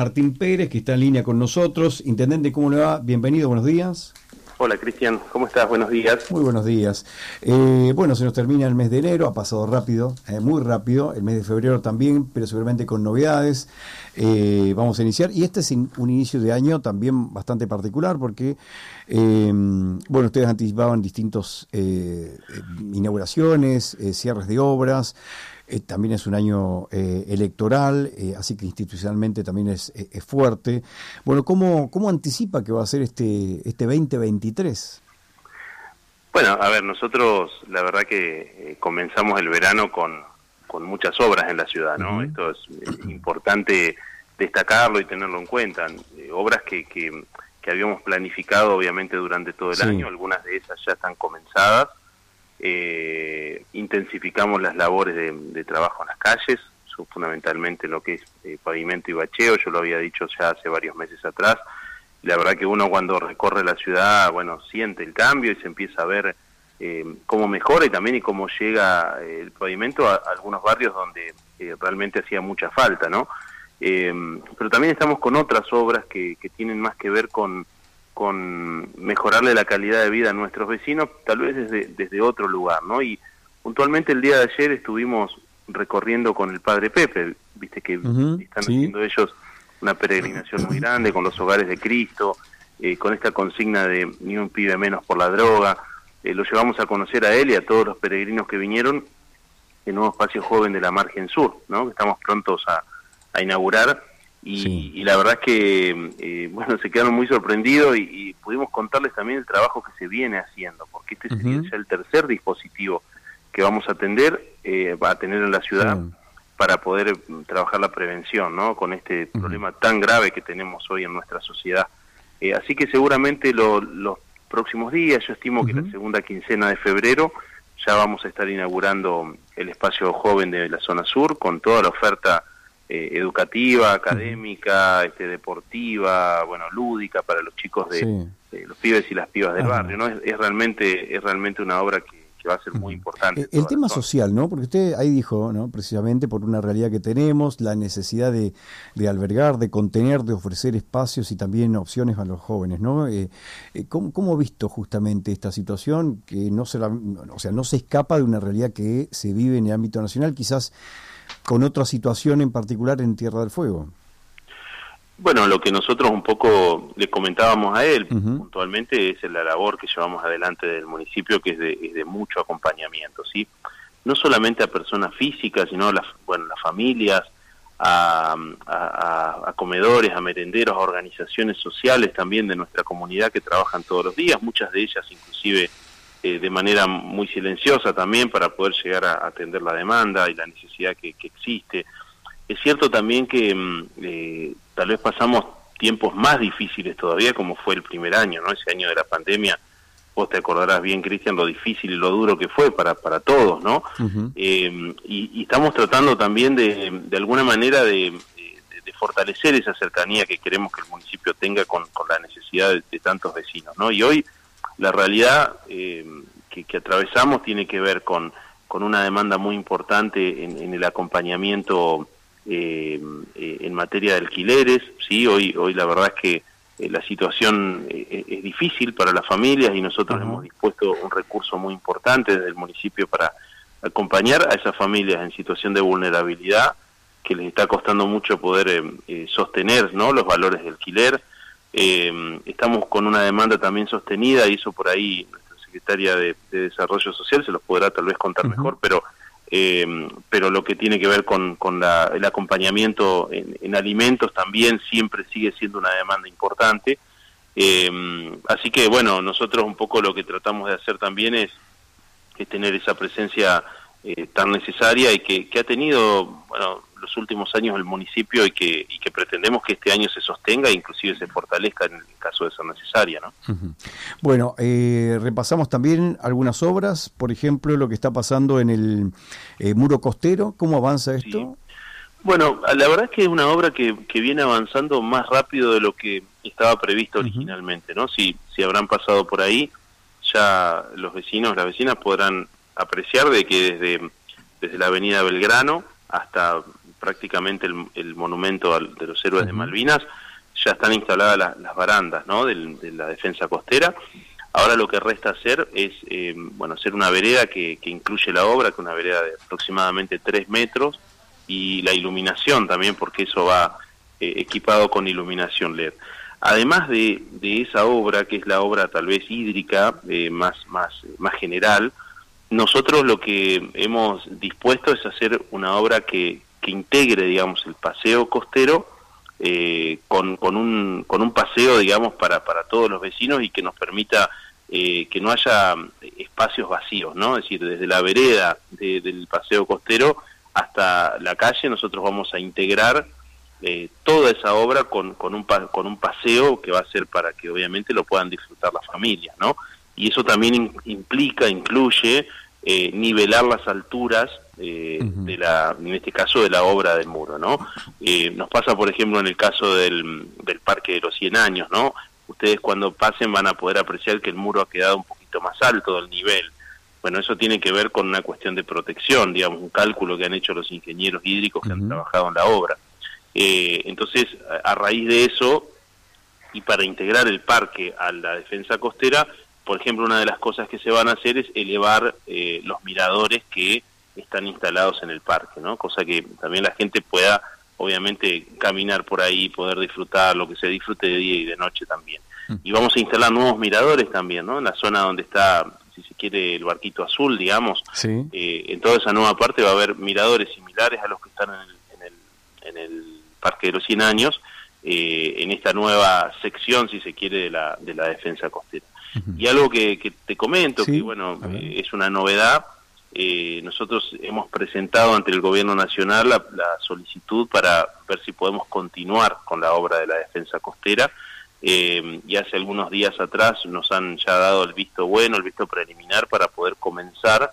Martín Pérez, que está en línea con nosotros. Intendente, ¿cómo le va? Bienvenido, buenos días. Hola Cristian, ¿cómo estás? Buenos días. Muy buenos días. Eh, bueno, se nos termina el mes de enero, ha pasado rápido, eh, muy rápido, el mes de febrero también, pero seguramente con novedades. Eh, vamos a iniciar, y este es un inicio de año también bastante particular porque, bueno, ustedes anticipaban distintos inauguraciones, cierres de obras. Eh, también es un año eh, electoral, eh, así que institucionalmente también es, fuerte. Bueno, ¿cómo, ¿cómo anticipa que va a ser este, este 2023? Bueno, a ver, nosotros la verdad que comenzamos el verano con, con muchas obras en la ciudad, ¿no? Esto es importante destacarlo y tenerlo en cuenta. obras que, que, habíamos planificado obviamente durante todo el año, algunas de esas ya están comenzadas eh, intensificamos las labores de, trabajo en las calles, fundamentalmente lo que es eh, pavimento y bacheo, yo lo había dicho ya hace varios meses atrás. La verdad que uno cuando recorre la ciudad, bueno, siente el cambio y se empieza a ver eh, cómo mejora y también y cómo llega eh, el pavimento a, algunos barrios donde realmente hacía mucha falta, ¿no? pero también estamos con otras obras que tienen más que ver con con mejorarle la calidad de vida a nuestros vecinos, tal vez desde, desde otro lugar, ¿no? Y puntualmente el día de ayer estuvimos recorriendo con el Padre Pepe, viste que están haciendo ellos una peregrinación muy grande con los hogares de Cristo, eh, con esta consigna de ni un pibe menos por la droga, eh, lo llevamos a conocer a él y a todos los peregrinos que vinieron en nuevo espacio joven de la margen sur, ¿no? que estamos prontos a, a inaugurar y, la verdad es que, eh, bueno, se quedaron muy sorprendidos y, pudimos contarles también el trabajo que se viene haciendo, porque este sería ya el tercer dispositivo que vamos a atender, eh, va a tener en la ciudad para poder mm, trabajar la prevención, ¿no? Con este problema tan grave que tenemos hoy en nuestra sociedad. Eh, así que seguramente los próximos días, yo estimo que la segunda quincena de febrero, ya vamos a estar inaugurando el espacio joven de la zona sur con toda la oferta eh, educativa, académica, este, deportiva, bueno, lúdica para los chicos de, los pibes y las pibas del barrio, ¿no? Es, realmente es realmente una obra que, va a ser muy importante. Eh, el, tema social, ¿no? Porque usted ahí dijo, ¿no? Precisamente por una realidad que tenemos, la necesidad de, albergar, de contener, de ofrecer espacios y también opciones a los jóvenes, ¿no? Eh, ¿cómo, ¿cómo, ha visto justamente esta situación que no se, o sea, no se escapa de una realidad que se vive en el ámbito nacional, quizás con otra situación en particular en Tierra del Fuego. Bueno, lo que nosotros un poco le comentábamos a él puntualmente es la labor que llevamos adelante del municipio, que es de, mucho acompañamiento, ¿sí? No solamente a personas físicas, sino a las, bueno, las familias, a, a, comedores, a merenderos, a organizaciones sociales también de nuestra comunidad que trabajan todos los días, muchas de ellas inclusive eh, de manera muy silenciosa también para poder llegar a atender la demanda y la necesidad que, existe. Es cierto también que mm, eh, tal vez pasamos tiempos más difíciles todavía, como fue el primer año, ¿no? Ese año de la pandemia, vos te acordarás bien, Cristian, lo difícil y lo duro que fue para, para todos, ¿no? Eh, y, estamos tratando también de, de alguna manera de, fortalecer esa cercanía que queremos que el municipio tenga con, con la necesidad de, de tantos vecinos, ¿no? Y hoy la realidad eh, que, atravesamos tiene que ver con, con una demanda muy importante en, el acompañamiento eh, eh, en materia de alquileres. ¿sí? Hoy, hoy la verdad es que la situación es difícil para las familias y nosotros hemos dispuesto un recurso muy importante desde el municipio para acompañar a esas familias en situación de vulnerabilidad que les está costando mucho poder sostener ¿no? los valores de alquiler eh, estamos con una demanda también sostenida y eso por ahí nuestra secretaria de, Desarrollo Social se los podrá tal vez contar mejor, pero eh, pero lo que tiene que ver con, con el acompañamiento en, alimentos también siempre sigue siendo una demanda importante. Eh, así que bueno, nosotros un poco lo que tratamos de hacer también es, es tener esa presencia eh, tan necesaria y que, que ha tenido, bueno, los últimos años el municipio y que, y que pretendemos que este año se sostenga e inclusive se fortalezca en el caso de ser necesaria. ¿no? Bueno, eh, repasamos también algunas obras, por ejemplo, lo que está pasando en el eh, muro costero, ¿cómo avanza esto? Bueno, la verdad es que es una obra que, que viene avanzando más rápido de lo que estaba previsto originalmente, ¿no? Si, si habrán pasado por ahí, ya los vecinos, las vecinas podrán apreciar de que desde, desde la avenida Belgrano hasta prácticamente el, monumento de los héroes de Malvinas, ya están instaladas las barandas ¿no? de, la defensa costera. Ahora lo que resta hacer es eh, bueno hacer una vereda que, incluye la obra, que es una vereda de aproximadamente 3 metros, y la iluminación también, porque eso va eh, equipado con iluminación LED. Además de, esa obra, que es la obra tal vez hídrica, eh, más, más, más general, nosotros lo que hemos dispuesto es hacer una obra que, integre, digamos, el paseo costero eh, con, con, un, con un paseo, digamos, para, para todos los vecinos y que nos permita eh, que no haya espacios vacíos, ¿no? Es decir, desde la vereda del paseo costero hasta la calle nosotros vamos a integrar eh, toda esa obra con, con, un, con un paseo que va a ser para que obviamente lo puedan disfrutar las familias, ¿no? Y eso también implica, incluye nivelar las alturas eh, de la, en este caso de la obra del muro, ¿no? Eh, nos pasa, por ejemplo, en el caso del, del Parque de los 100 años, ¿no? Ustedes cuando pasen van a poder apreciar que el muro ha quedado un poquito más alto del nivel. Bueno, eso tiene que ver con una cuestión de protección, digamos, un cálculo que han hecho los ingenieros hídricos que han trabajado en la obra. Eh, entonces, a, raíz de eso, y para integrar el parque a la defensa costera, por ejemplo, una de las cosas que se van a hacer es elevar los miradores que están instalados en el parque, ¿no? Cosa que también la gente pueda, obviamente, caminar por ahí, poder disfrutar lo que se disfrute de día y de noche también. Mm. Y vamos a instalar nuevos miradores también, ¿no? En la zona donde está, si se quiere, el barquito azul, digamos. Sí. Eh, en toda esa nueva parte va a haber miradores similares a los que están en el, en el, Parque de los 100 años, eh, en esta nueva sección, si se quiere, de la, de la defensa costera. Y algo que, que te comento, que bueno, eh, es una novedad, eh, nosotros hemos presentado ante el gobierno nacional la, solicitud para ver si podemos continuar con la obra de la defensa costera eh, y hace algunos días atrás nos han ya dado el visto bueno, el visto preliminar para poder comenzar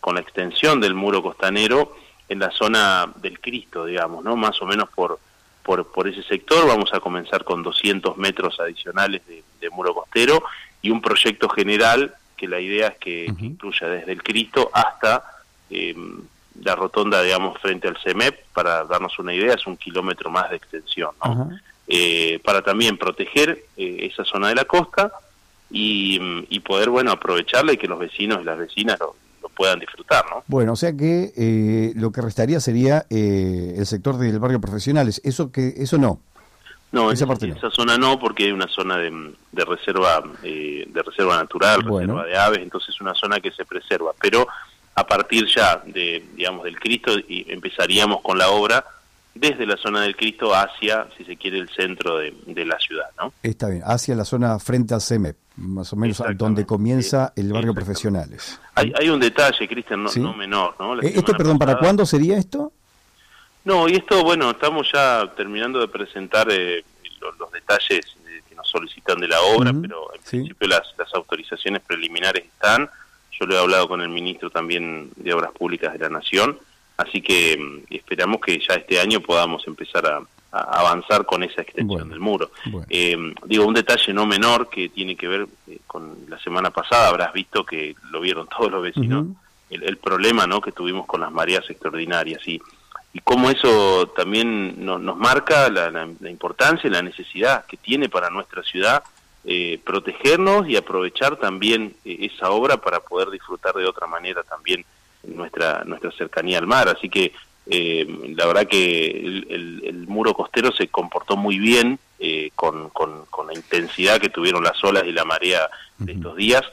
con la extensión del muro costanero en la zona del Cristo, digamos, ¿no? Más o menos por, por, por ese sector. Vamos a comenzar con 200 metros adicionales de, de muro costero y un proyecto general que la idea es que, incluya desde el Cristo hasta em, la rotonda, digamos, frente al CEMEP, para darnos una idea, es un kilómetro más de extensión, ¿no? Eh, para también proteger eh, esa zona de la costa y, poder, bueno, aprovecharla y que los vecinos y las vecinas lo, puedan disfrutar, ¿no? Bueno, o sea que eh, lo que restaría sería el sector del barrio profesionales, eso que eso no. No, esa, esa zona no, porque hay una zona de, reserva eh, de reserva natural, reserva de aves, entonces es una zona que se preserva. Pero a partir ya de, digamos, del Cristo y empezaríamos con la obra desde la zona del Cristo hacia, si se quiere, el centro de, la ciudad, ¿no? Está bien, hacia la zona frente al CEMEP, más o menos donde comienza el barrio profesionales. Hay, hay un detalle, Cristian, no, menor, ¿no? Eh, ¿Esto, perdón, para cuándo sería esto? No, y esto, bueno, estamos ya terminando de presentar eh, los, detalles que nos solicitan de la obra, pero en principio las, las autorizaciones preliminares están. Yo lo he hablado con el ministro también de Obras Públicas de la Nación, así que mm, esperamos que ya este año podamos empezar a, avanzar con esa extensión del muro. Eh, digo, un detalle no menor que tiene que ver eh, con la semana pasada, habrás visto que lo vieron todos los vecinos, el, el, problema ¿no? que tuvimos con las mareas extraordinarias. Y y cómo eso también nos marca la, importancia y la necesidad que tiene para nuestra ciudad eh, protegernos y aprovechar también eh, esa obra para poder disfrutar de otra manera también nuestra nuestra cercanía al mar. Así que eh, la verdad que el, muro costero se comportó muy bien con, con, la intensidad que tuvieron las olas y la marea de estos días.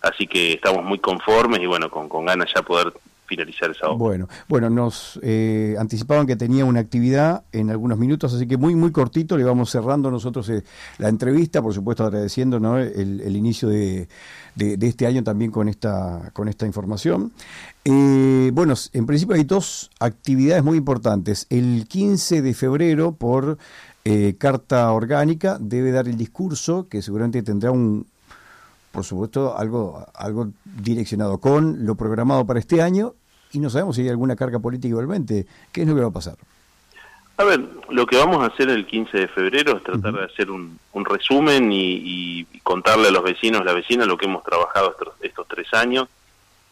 Así que estamos muy conformes y bueno, con, con ganas ya poder finalizar esa obra. Bueno, bueno, nos eh, anticipaban que tenía una actividad en algunos minutos, así que muy, muy cortito le vamos cerrando nosotros eh, la entrevista, por supuesto agradeciendo ¿no? el, inicio de, de, este año también con esta, con esta información. Eh, bueno, en principio hay dos actividades muy importantes. El 15 de febrero, por carta orgánica, debe dar el discurso, que seguramente tendrá un, por supuesto, algo, algo direccionado con lo programado para este año y no sabemos si hay alguna carga política igualmente. ¿Qué es lo que va a pasar? A ver, lo que vamos a hacer el 15 de febrero es tratar de hacer un, resumen y, contarle a los vecinos, la vecina, lo que hemos trabajado estos, tres años,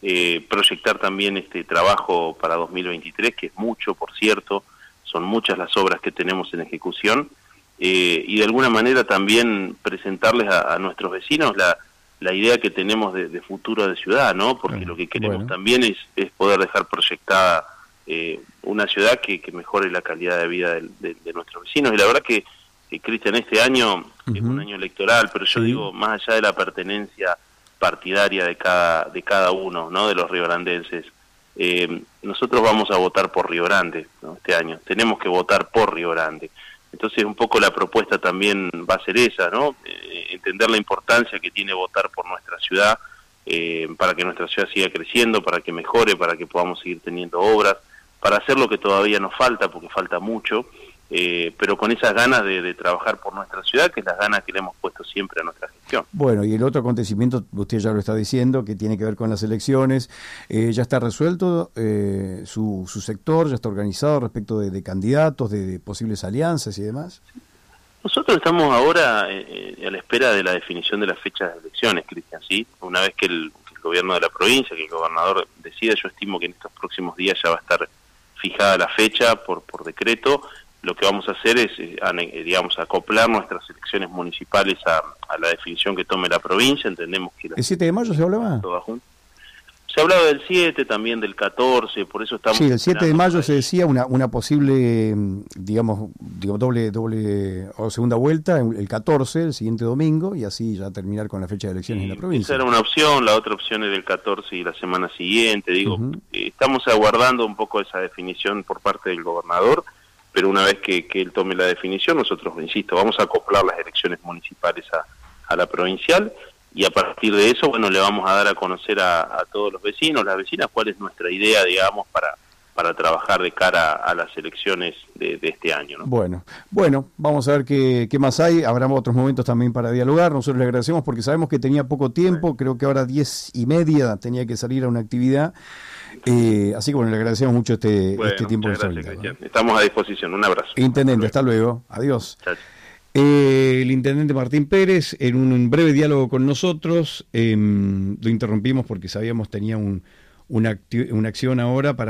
eh, proyectar también este trabajo para 2023, que es mucho, por cierto, son muchas las obras que tenemos en ejecución, eh, y de alguna manera también presentarles a, nuestros vecinos la, la idea que tenemos de, futuro de ciudad, ¿no? Porque lo que queremos también es, es, poder dejar proyectada eh, una ciudad que, mejore la calidad de vida de, nuestros vecinos. Y la verdad que, Cristian, este año es un año electoral, pero yo digo, más allá de la pertenencia partidaria de cada, de cada uno, ¿no? De los riograndenses, eh, nosotros vamos a votar por Río Grande este año. Tenemos que votar por Río Grande. Entonces, un poco la propuesta también va a ser esa, ¿no? Eh, entender la importancia que tiene votar por nuestra ciudad, eh, para que nuestra ciudad siga creciendo, para que mejore, para que podamos seguir teniendo obras, para hacer lo que todavía nos falta, porque falta mucho, eh, pero con esas ganas de, trabajar por nuestra ciudad, que es las ganas que le hemos puesto siempre a nuestra gestión. Bueno, y el otro acontecimiento, usted ya lo está diciendo, que tiene que ver con las elecciones, eh, ya está resuelto eh, su, su, sector, ya está organizado respecto de, candidatos, de, posibles alianzas y demás. Nosotros estamos ahora a la espera de la definición de las fechas de elecciones, Cristian, ¿sí? Una vez que el, que el gobierno de la provincia, que el gobernador decida, yo estimo que en estos próximos días ya va a estar fijada la fecha por, por decreto lo que vamos a hacer es, eh, eh, digamos, acoplar nuestras elecciones municipales a, la definición que tome la provincia. Entendemos que... ¿El 7 de mayo se hablaba? Se ha hablado del 7, también del 14, por eso estamos... Sí, el 7 de mayo se decía una, una posible, mm, digamos, digamos, doble, doble o segunda vuelta, el 14, el siguiente domingo, y así ya terminar con la fecha de elecciones en la provincia. Esa era una opción, la otra opción es del 14 y la semana siguiente, digo, eh, estamos aguardando un poco esa definición por parte del gobernador pero una vez que, él tome la definición, nosotros, insisto, vamos a acoplar las elecciones municipales a, la provincial y a partir de eso, bueno, le vamos a dar a conocer a, todos los vecinos, las vecinas, cuál es nuestra idea, digamos, para, para trabajar de cara a las elecciones de, este año. ¿no? Bueno, bueno, vamos a ver qué, qué, más hay. Habrá otros momentos también para dialogar. Nosotros le agradecemos porque sabemos que tenía poco tiempo, creo que ahora diez y media tenía que salir a una actividad. Eh, así que bueno, le agradecemos mucho este, este tiempo. Estamos a disposición. Un abrazo. Intendente, hasta luego. Adiós. Eh, el intendente Martín Pérez, en un breve diálogo con nosotros, em, lo interrumpimos porque sabíamos tenía un, una, una acción ahora para